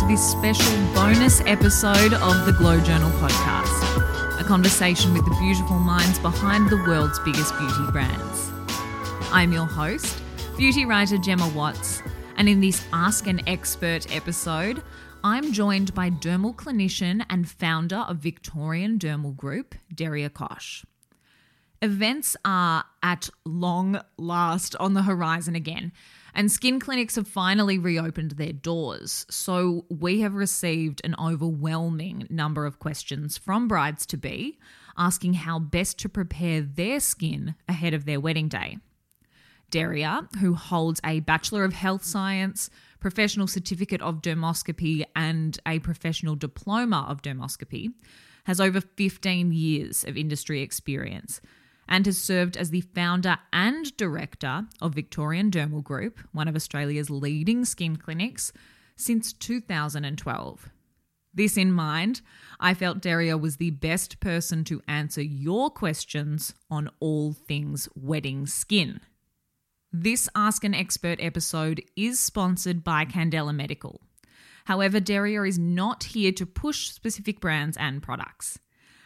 to this special bonus episode of the Glow Journal podcast, a conversation with the beautiful minds behind the world's biggest beauty brands. I'm your host, beauty writer Gemma Watts, and in this Ask an Expert episode, I'm joined by dermal clinician and founder of Victorian Dermal Group, Daria Kosh. Events are at long last on the horizon again, and skin clinics have finally reopened their doors. So we have received an overwhelming number of questions from brides to be asking how best to prepare their skin ahead of their wedding day. Daria, who holds a Bachelor of Health Science, Professional Certificate of Dermoscopy, and a Professional Diploma of Dermoscopy, has over 15 years of industry experience and has served as the founder and director of Victorian Dermal Group, one of Australia's leading skin clinics, since 2012. This in mind, I felt Daria was the best person to answer your questions on all things wedding skin. This Ask an Expert episode is sponsored by Candela Medical. However, Daria is not here to push specific brands and products.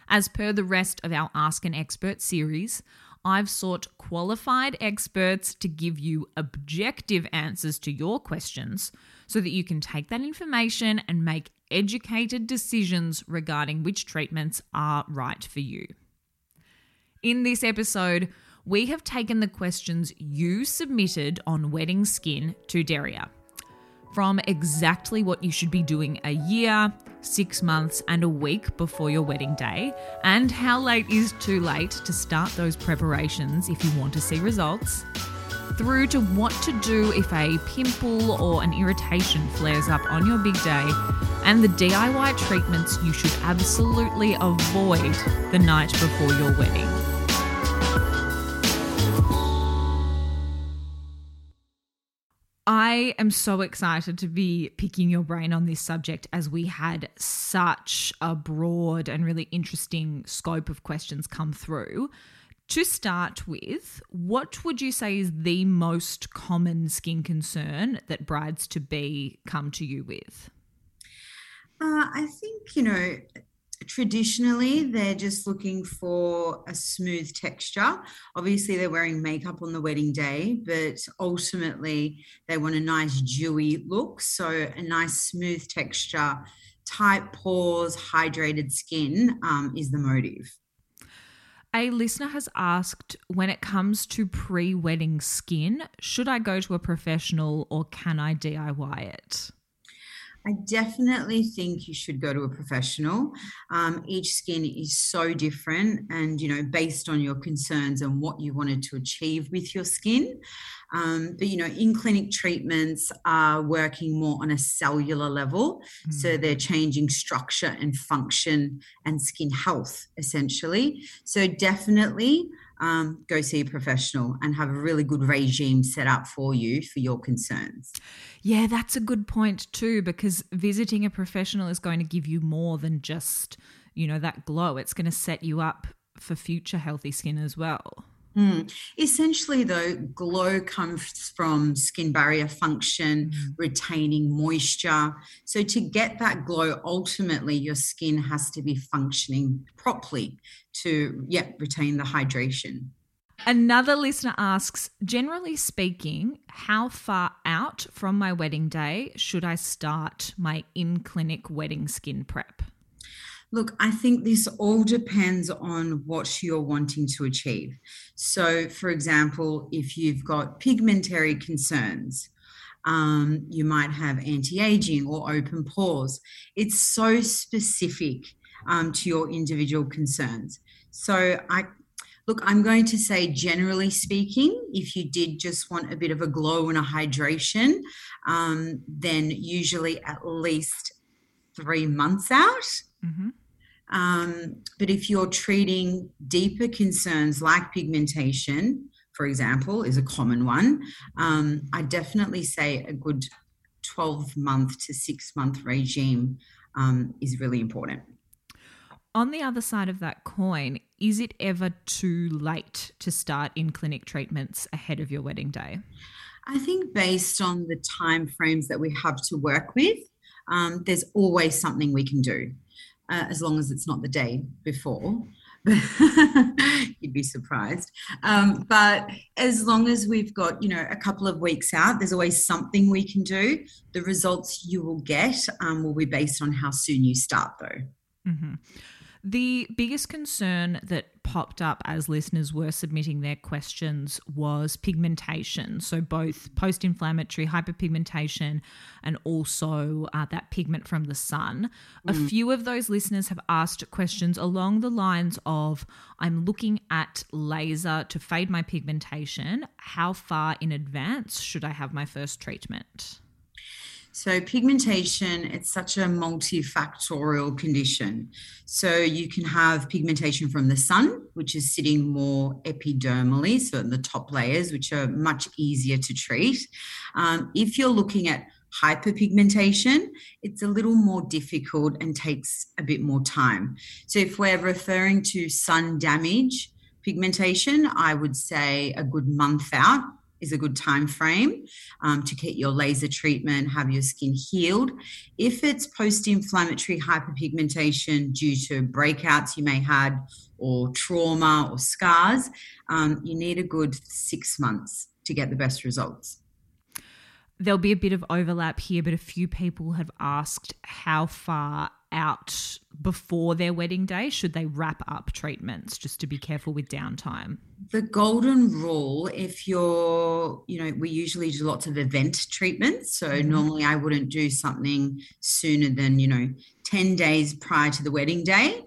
As per the rest of our Ask an Expert series, I've sought qualified experts to give you objective answers to your questions so that you can take that information and make educated decisions regarding which treatments are right for you. In this episode, we have taken the questions you submitted on wedding skin to Daria. From exactly what you should be doing a year, six months, and a week before your wedding day, and how late is too late to start those preparations if you want to see results, through to what to do if a pimple or an irritation flares up on your big day, and the DIY treatments you should absolutely avoid the night before your wedding. I am so excited to be picking your brain on this subject as we had such a broad and really interesting scope of questions come through. To start with, what would you say is the most common skin concern that brides to be come to you with? Uh, I think, you know, traditionally they're just looking for a smooth texture. Obviously they're wearing makeup on the wedding day but ultimately they want a nice dewy look. So a nice smooth texture tight pores hydrated skin um, is the motive. A listener has asked when it comes to pre wedding skin, should I go to a professional or can I DIY it? I definitely think you should go to a professional. Um, each skin is so different, and you know, based on your concerns and what you wanted to achieve with your skin. Um, but you know, in clinic treatments are working more on a cellular level, mm. so they're changing structure and function and skin health essentially. So definitely um, go see a professional and have a really good regime set up for you for your concerns. Yeah, that's a good point too, because visiting a professional is going to give you more than just, you know, that glow. It's going to set you up for future healthy skin as well. Mm. Essentially, though, glow comes from skin barrier function, mm. retaining moisture. So, to get that glow, ultimately, your skin has to be functioning properly to yeah, retain the hydration. Another listener asks Generally speaking, how far out from my wedding day should I start my in clinic wedding skin prep? Look, I think this all depends on what you're wanting to achieve. So, for example, if you've got pigmentary concerns, um, you might have anti aging or open pores. It's so specific um, to your individual concerns. So, I look, I'm going to say, generally speaking, if you did just want a bit of a glow and a hydration, um, then usually at least three months out. Mm-hmm. Um, but if you're treating deeper concerns like pigmentation, for example, is a common one, um, I definitely say a good 12 month to six month regime um, is really important. On the other side of that coin, is it ever too late to start in clinic treatments ahead of your wedding day? I think based on the time frames that we have to work with, um, there's always something we can do, uh, as long as it's not the day before. You'd be surprised. Um, but as long as we've got, you know, a couple of weeks out, there's always something we can do. The results you will get um, will be based on how soon you start, though. Mm-hmm. The biggest concern that popped up as listeners were submitting their questions was pigmentation. So, both post inflammatory hyperpigmentation and also uh, that pigment from the sun. Mm. A few of those listeners have asked questions along the lines of I'm looking at laser to fade my pigmentation. How far in advance should I have my first treatment? So, pigmentation, it's such a multifactorial condition. So, you can have pigmentation from the sun, which is sitting more epidermally, so in the top layers, which are much easier to treat. Um, if you're looking at hyperpigmentation, it's a little more difficult and takes a bit more time. So, if we're referring to sun damage pigmentation, I would say a good month out is a good time frame um, to get your laser treatment, have your skin healed. If it's post-inflammatory hyperpigmentation due to breakouts you may had or trauma or scars, um, you need a good six months to get the best results. There'll be a bit of overlap here, but a few people have asked how far out before their wedding day? Should they wrap up treatments just to be careful with downtime? The golden rule, if you're, you know, we usually do lots of event treatments. So mm-hmm. normally I wouldn't do something sooner than, you know, 10 days prior to the wedding day.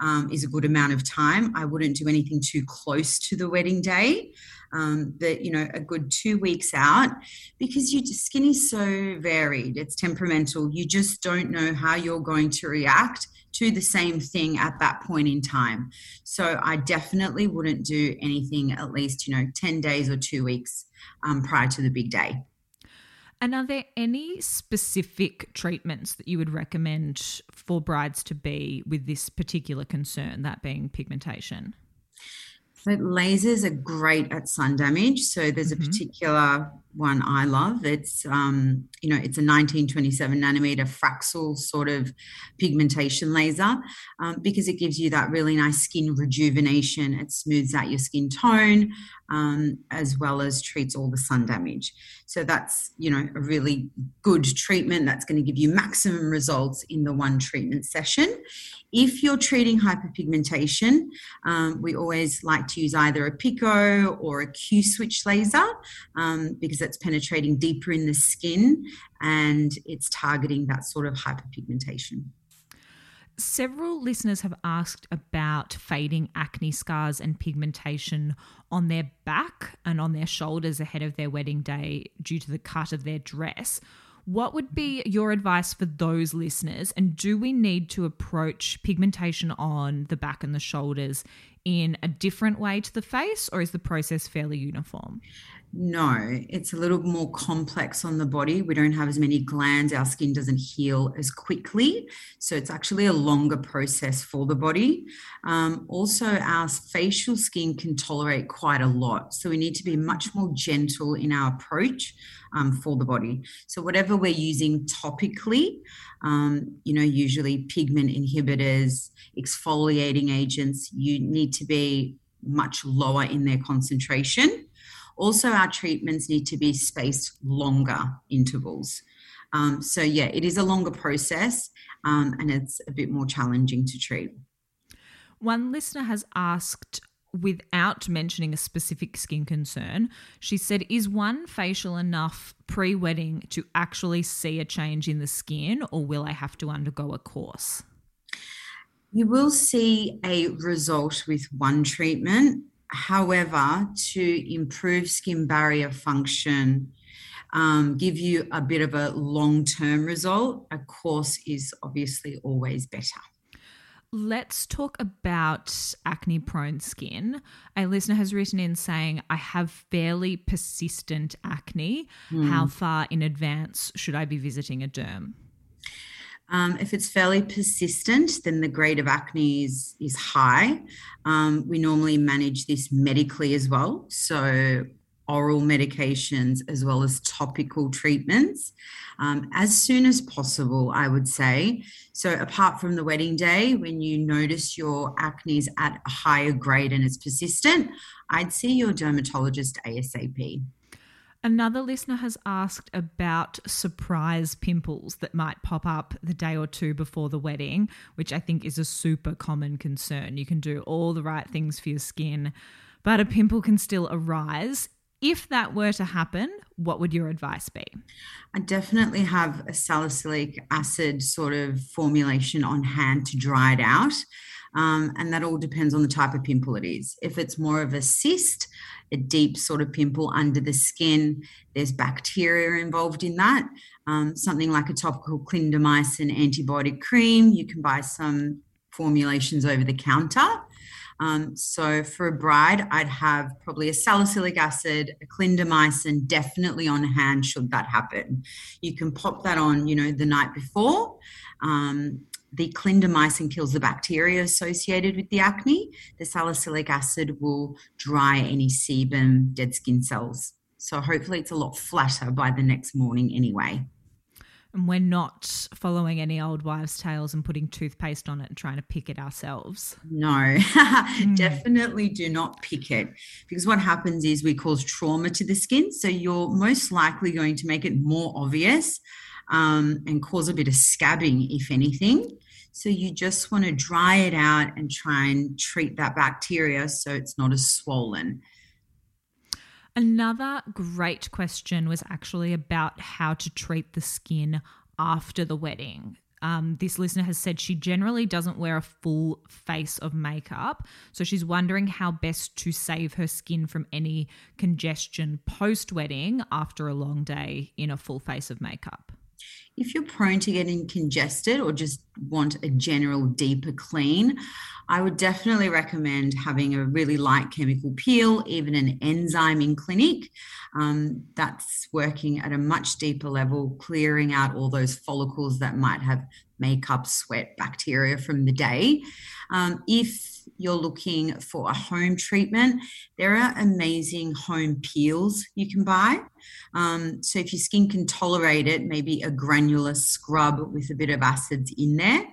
Um, is a good amount of time. I wouldn't do anything too close to the wedding day um, that you know a good two weeks out because your skin is so varied. It's temperamental. You just don't know how you're going to react to the same thing at that point in time. So i definitely wouldn't do anything at least you know 10 days or two weeks um, prior to the big day and are there any specific treatments that you would recommend for brides to be with this particular concern, that being pigmentation? So lasers are great at sun damage. So there's a mm-hmm. particular one I love. It's um, you know, it's a 1927 nanometer Fraxel sort of pigmentation laser um, because it gives you that really nice skin rejuvenation. It smooths out your skin tone um, as well as treats all the sun damage. So that's you know a really good treatment that's going to give you maximum results in the one treatment session. If you're treating hyperpigmentation, um, we always like to use either a Pico or a Q switch laser um, because it's penetrating deeper in the skin and it's targeting that sort of hyperpigmentation. Several listeners have asked about fading acne scars and pigmentation on their back and on their shoulders ahead of their wedding day due to the cut of their dress. What would be your advice for those listeners? And do we need to approach pigmentation on the back and the shoulders in a different way to the face, or is the process fairly uniform? No, it's a little more complex on the body. We don't have as many glands. Our skin doesn't heal as quickly. So it's actually a longer process for the body. Um, also, our facial skin can tolerate quite a lot. So we need to be much more gentle in our approach um, for the body. So whatever we're using topically, um, you know, usually pigment inhibitors, exfoliating agents, you need to be much lower in their concentration also, our treatments need to be spaced longer intervals. Um, so, yeah, it is a longer process um, and it's a bit more challenging to treat. One listener has asked, without mentioning a specific skin concern, she said, Is one facial enough pre wedding to actually see a change in the skin, or will I have to undergo a course? You will see a result with one treatment. However, to improve skin barrier function, um, give you a bit of a long term result, a course is obviously always better. Let's talk about acne prone skin. A listener has written in saying, I have fairly persistent acne. Mm. How far in advance should I be visiting a derm? Um, if it's fairly persistent, then the grade of acne is, is high. Um, we normally manage this medically as well. So oral medications as well as topical treatments um, as soon as possible, I would say. So, apart from the wedding day, when you notice your acne is at a higher grade and it's persistent, I'd see your dermatologist ASAP. Another listener has asked about surprise pimples that might pop up the day or two before the wedding, which I think is a super common concern. You can do all the right things for your skin, but a pimple can still arise. If that were to happen, what would your advice be? I definitely have a salicylic acid sort of formulation on hand to dry it out. Um, and that all depends on the type of pimple it is. If it's more of a cyst, a deep sort of pimple under the skin, there's bacteria involved in that. Um, something like a topical clindamycin antibiotic cream, you can buy some formulations over the counter. Um, so for a bride, I'd have probably a salicylic acid, a clindamycin definitely on hand should that happen. You can pop that on, you know, the night before. Um, the clindamycin kills the bacteria associated with the acne. The salicylic acid will dry any sebum, dead skin cells. So hopefully it's a lot flatter by the next morning anyway. And we're not following any old wives' tales and putting toothpaste on it and trying to pick it ourselves. No, mm. definitely do not pick it because what happens is we cause trauma to the skin. So you're most likely going to make it more obvious um, and cause a bit of scabbing, if anything. So you just want to dry it out and try and treat that bacteria so it's not as swollen. Another great question was actually about how to treat the skin after the wedding. Um, this listener has said she generally doesn't wear a full face of makeup. So she's wondering how best to save her skin from any congestion post wedding after a long day in a full face of makeup if you're prone to getting congested or just want a general deeper clean, I would definitely recommend having a really light chemical peel, even an enzyme in clinic. Um, that's working at a much deeper level, clearing out all those follicles that might have makeup, sweat, bacteria from the day. Um, if you're looking for a home treatment, there are amazing home peels you can buy. Um, so if your skin can tolerate it, maybe a granular scrub with a bit of acids in there.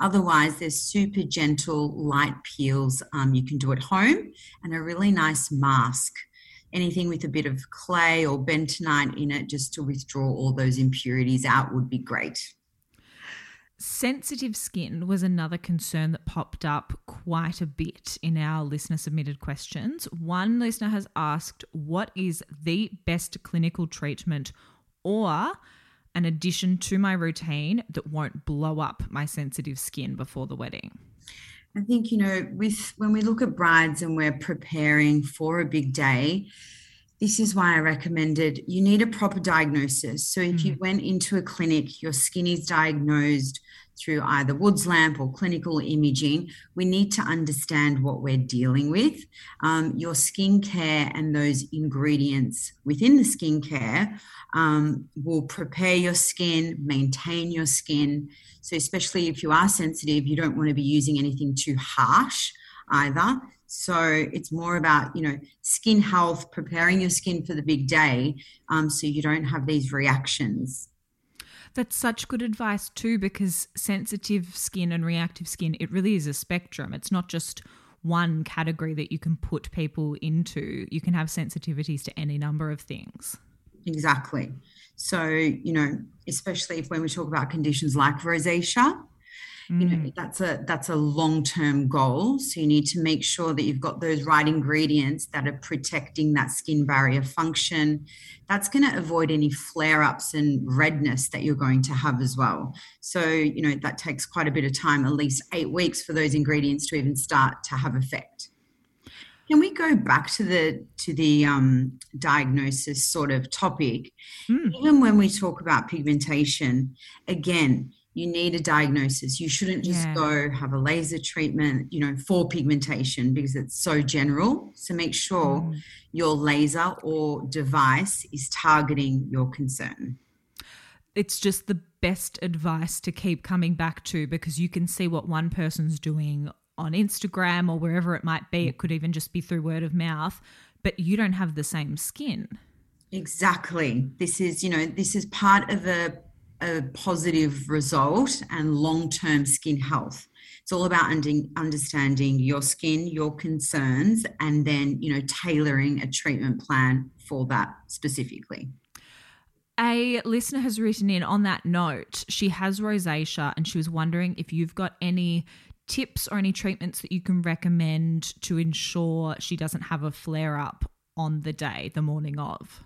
Otherwise, there's super gentle, light peels um, you can do at home and a really nice mask. Anything with a bit of clay or bentonite in it just to withdraw all those impurities out would be great. Sensitive skin was another concern that popped up quite a bit in our listener submitted questions. One listener has asked, What is the best clinical treatment or an addition to my routine that won't blow up my sensitive skin before the wedding? I think, you know, with when we look at brides and we're preparing for a big day, this is why I recommended you need a proper diagnosis. So if mm. you went into a clinic, your skin is diagnosed through either Woods lamp or clinical imaging, we need to understand what we're dealing with. Um, your skincare and those ingredients within the skincare um, will prepare your skin, maintain your skin. So, especially if you are sensitive, you don't want to be using anything too harsh either. So it's more about you know skin health, preparing your skin for the big day, um, so you don't have these reactions. That's such good advice too, because sensitive skin and reactive skin, it really is a spectrum. It's not just one category that you can put people into. You can have sensitivities to any number of things. Exactly. So, you know, especially if when we talk about conditions like rosacea, you know mm. that's a that's a long-term goal. So you need to make sure that you've got those right ingredients that are protecting that skin barrier function. That's going to avoid any flare-ups and redness that you're going to have as well. So you know that takes quite a bit of time at least eight weeks for those ingredients to even start to have effect. Can we go back to the to the um, diagnosis sort of topic? Mm. even when we talk about pigmentation again you need a diagnosis. You shouldn't just yeah. go have a laser treatment, you know, for pigmentation because it's so general. So make sure mm. your laser or device is targeting your concern. It's just the best advice to keep coming back to because you can see what one person's doing on Instagram or wherever it might be. It could even just be through word of mouth. but you don't have the same skin. Exactly. This is, you know, this is part of a, a positive result and long term skin health. It's all about understanding your skin, your concerns, and then, you know, tailoring a treatment plan for that specifically. A listener has written in on that note, she has rosacea and she was wondering if you've got any tips or any treatments that you can recommend to ensure she doesn't have a flare up on the day, the morning of.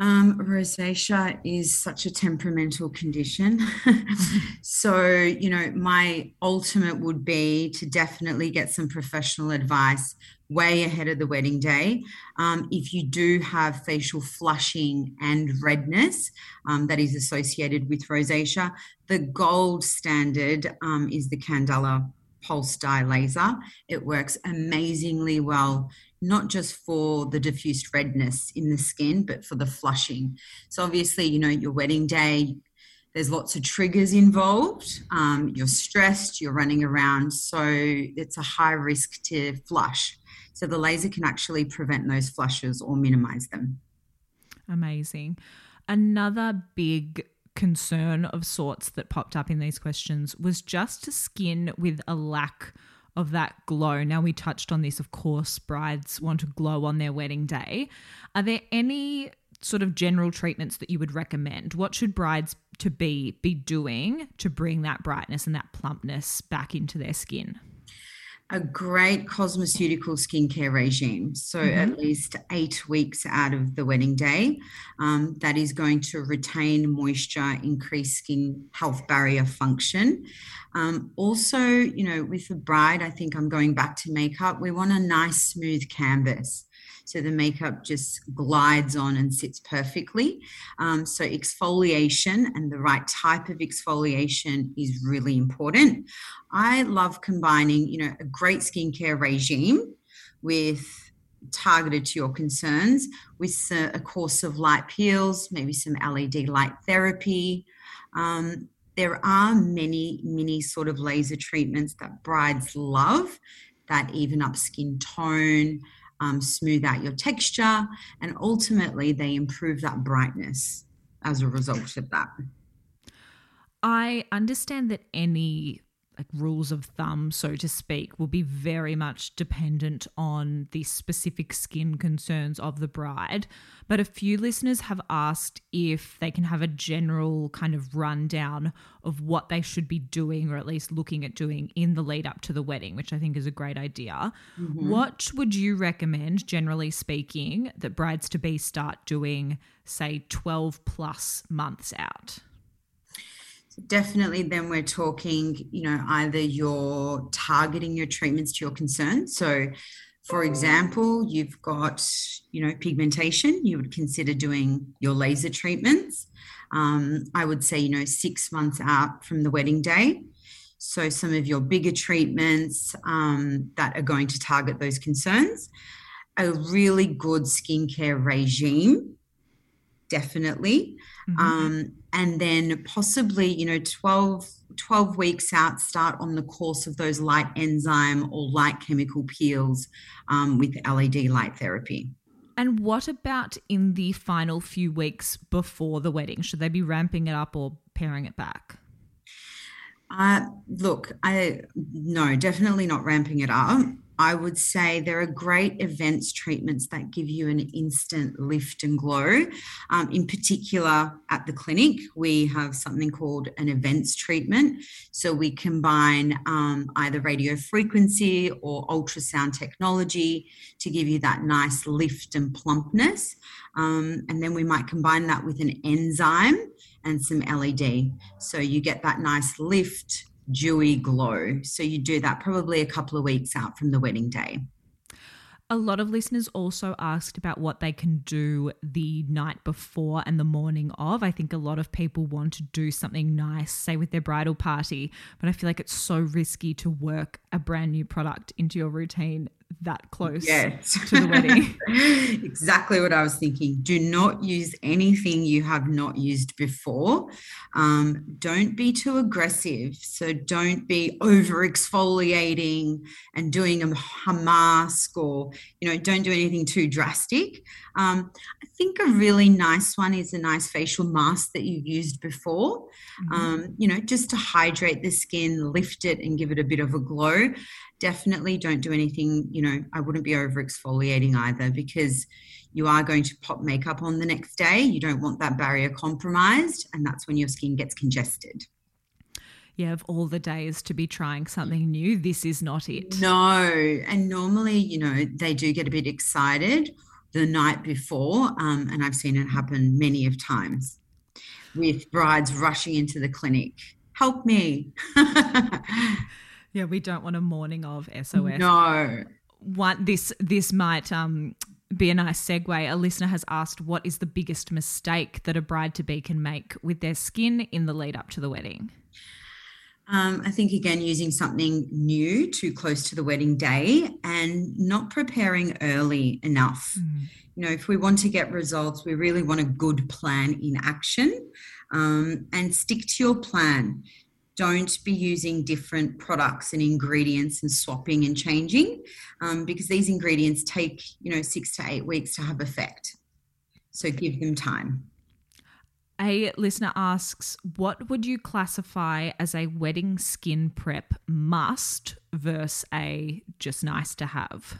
Um, rosacea is such a temperamental condition. so, you know, my ultimate would be to definitely get some professional advice way ahead of the wedding day. Um, if you do have facial flushing and redness um, that is associated with rosacea, the gold standard um, is the Candela pulse dye laser. It works amazingly well not just for the diffused redness in the skin, but for the flushing. So, obviously, you know, your wedding day, there's lots of triggers involved. Um, you're stressed, you're running around. So, it's a high risk to flush. So, the laser can actually prevent those flushes or minimize them. Amazing. Another big concern of sorts that popped up in these questions was just skin with a lack of that glow. Now, we touched on this, of course, brides want to glow on their wedding day. Are there any sort of general treatments that you would recommend? What should brides to be be doing to bring that brightness and that plumpness back into their skin? A great cosmeceutical skincare regime. So, mm-hmm. at least eight weeks out of the wedding day, um, that is going to retain moisture, increase skin health barrier function. Um, also, you know, with the bride, I think I'm going back to makeup. We want a nice, smooth canvas so the makeup just glides on and sits perfectly. Um, so exfoliation and the right type of exfoliation is really important. I love combining, you know, a great skincare regime with targeted to your concerns with a course of light peels, maybe some LED light therapy. Um, there are many, many sort of laser treatments that brides love that even up skin tone, um, smooth out your texture, and ultimately they improve that brightness as a result of that. I understand that any like rules of thumb, so to speak, will be very much dependent on the specific skin concerns of the bride. But a few listeners have asked if they can have a general kind of rundown of what they should be doing, or at least looking at doing in the lead up to the wedding, which I think is a great idea. Mm-hmm. What would you recommend, generally speaking, that brides to be start doing, say, 12 plus months out? Definitely, then we're talking, you know, either you're targeting your treatments to your concerns. So, for example, you've got, you know, pigmentation, you would consider doing your laser treatments. Um, I would say, you know, six months out from the wedding day. So, some of your bigger treatments um, that are going to target those concerns. A really good skincare regime, definitely. Mm-hmm. Um, and then possibly, you know, 12, 12 weeks out, start on the course of those light enzyme or light chemical peels um, with LED light therapy. And what about in the final few weeks before the wedding? Should they be ramping it up or paring it back? Uh, look, I no, definitely not ramping it up. I would say there are great events treatments that give you an instant lift and glow. Um, in particular, at the clinic, we have something called an events treatment. So we combine um, either radio frequency or ultrasound technology to give you that nice lift and plumpness. Um, and then we might combine that with an enzyme and some LED. So you get that nice lift dewy glow. So you do that probably a couple of weeks out from the wedding day. A lot of listeners also asked about what they can do the night before and the morning of. I think a lot of people want to do something nice, say with their bridal party, but I feel like it's so risky to work a brand new product into your routine that close Yes. to the wedding. exactly what I was thinking. Do not use anything you have not used before. Um, don't be too aggressive. So don't be over exfoliating and doing a, mask or, you know, don't do anything too drastic. Um, I think a really nice one is a nice facial mask that you've used before. Mhm. Um, you know, just to hydrate the skin, lift it, and give it a bit of a glow. Definitely don't do anything, you know, I wouldn't be over exfoliating either because you are going to pop makeup on the next day. You don't want that barrier compromised, and that's when your skin gets congested. yeah, of all the days to be trying something new, this is not it. No, and normally, you know, they do get a bit excited the night before, um, and I've seen it happen many of times with brides rushing into the clinic. Help me. Yeah, we don't want a morning of SOS. no. One this this might um be a nice segue. A listener has asked what is the biggest mistake that a bride to be can make with their skin in the lead up to the wedding? Um, I think again, using something new too close to the wedding day and not preparing early enough. You know, if we want to get results, we really want a good plan in action um, and stick to your plan. Don't be using different products and ingredients and swapping and changing um, because these ingredients take, you know, six to eight weeks to have effect. So give them time. A listener asks, what would you classify as a wedding skin prep must versus a just nice to have?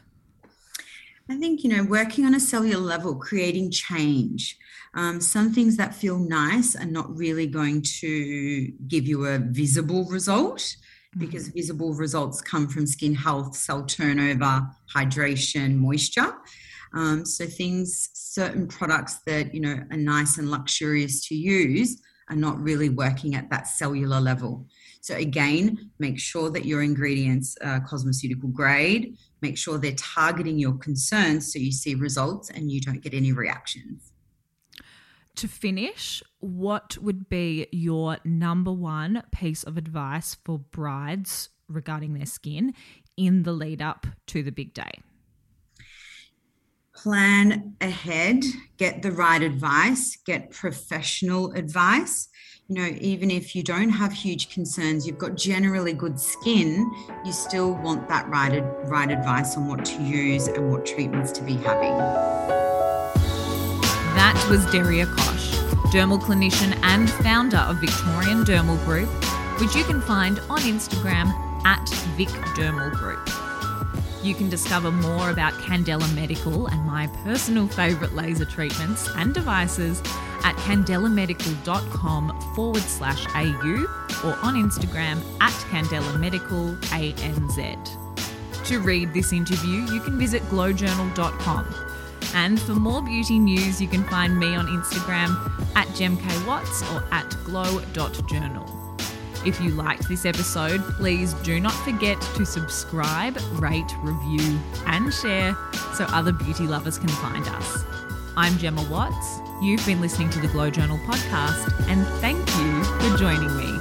I think, you know, working on a cellular level, creating change. Um, some things that feel nice are not really going to give you a visible result because visible results come from skin health, cell turnover, hydration, moisture. Um, so things, certain products that, you know, are nice and luxurious to use are not really working at that cellular level. So again, make sure that your ingredients are cosmeceutical grade. Make sure they're targeting your concerns so you see results and you don't get any reactions. To finish, what would be your number one piece of advice for brides regarding their skin in the lead up to the big day? Plan ahead, get the right advice, get professional advice. You know, even if you don't have huge concerns, you've got generally good skin, you still want that right, right advice on what to use and what treatments to be having. That was Daria Kosh, dermal clinician and founder of Victorian Dermal Group, which you can find on Instagram at Vic Dermal Group. You can discover more about Candela Medical and my personal favourite laser treatments and devices at candelamedical.com forward slash AU or on Instagram at Candela Medical ANZ. To read this interview, you can visit glowjournal.com. And for more beauty news, you can find me on Instagram at gemkwatts or at glow.journal. If you liked this episode, please do not forget to subscribe, rate, review, and share so other beauty lovers can find us. I'm Gemma Watts. You've been listening to the Glow Journal podcast, and thank you for joining me.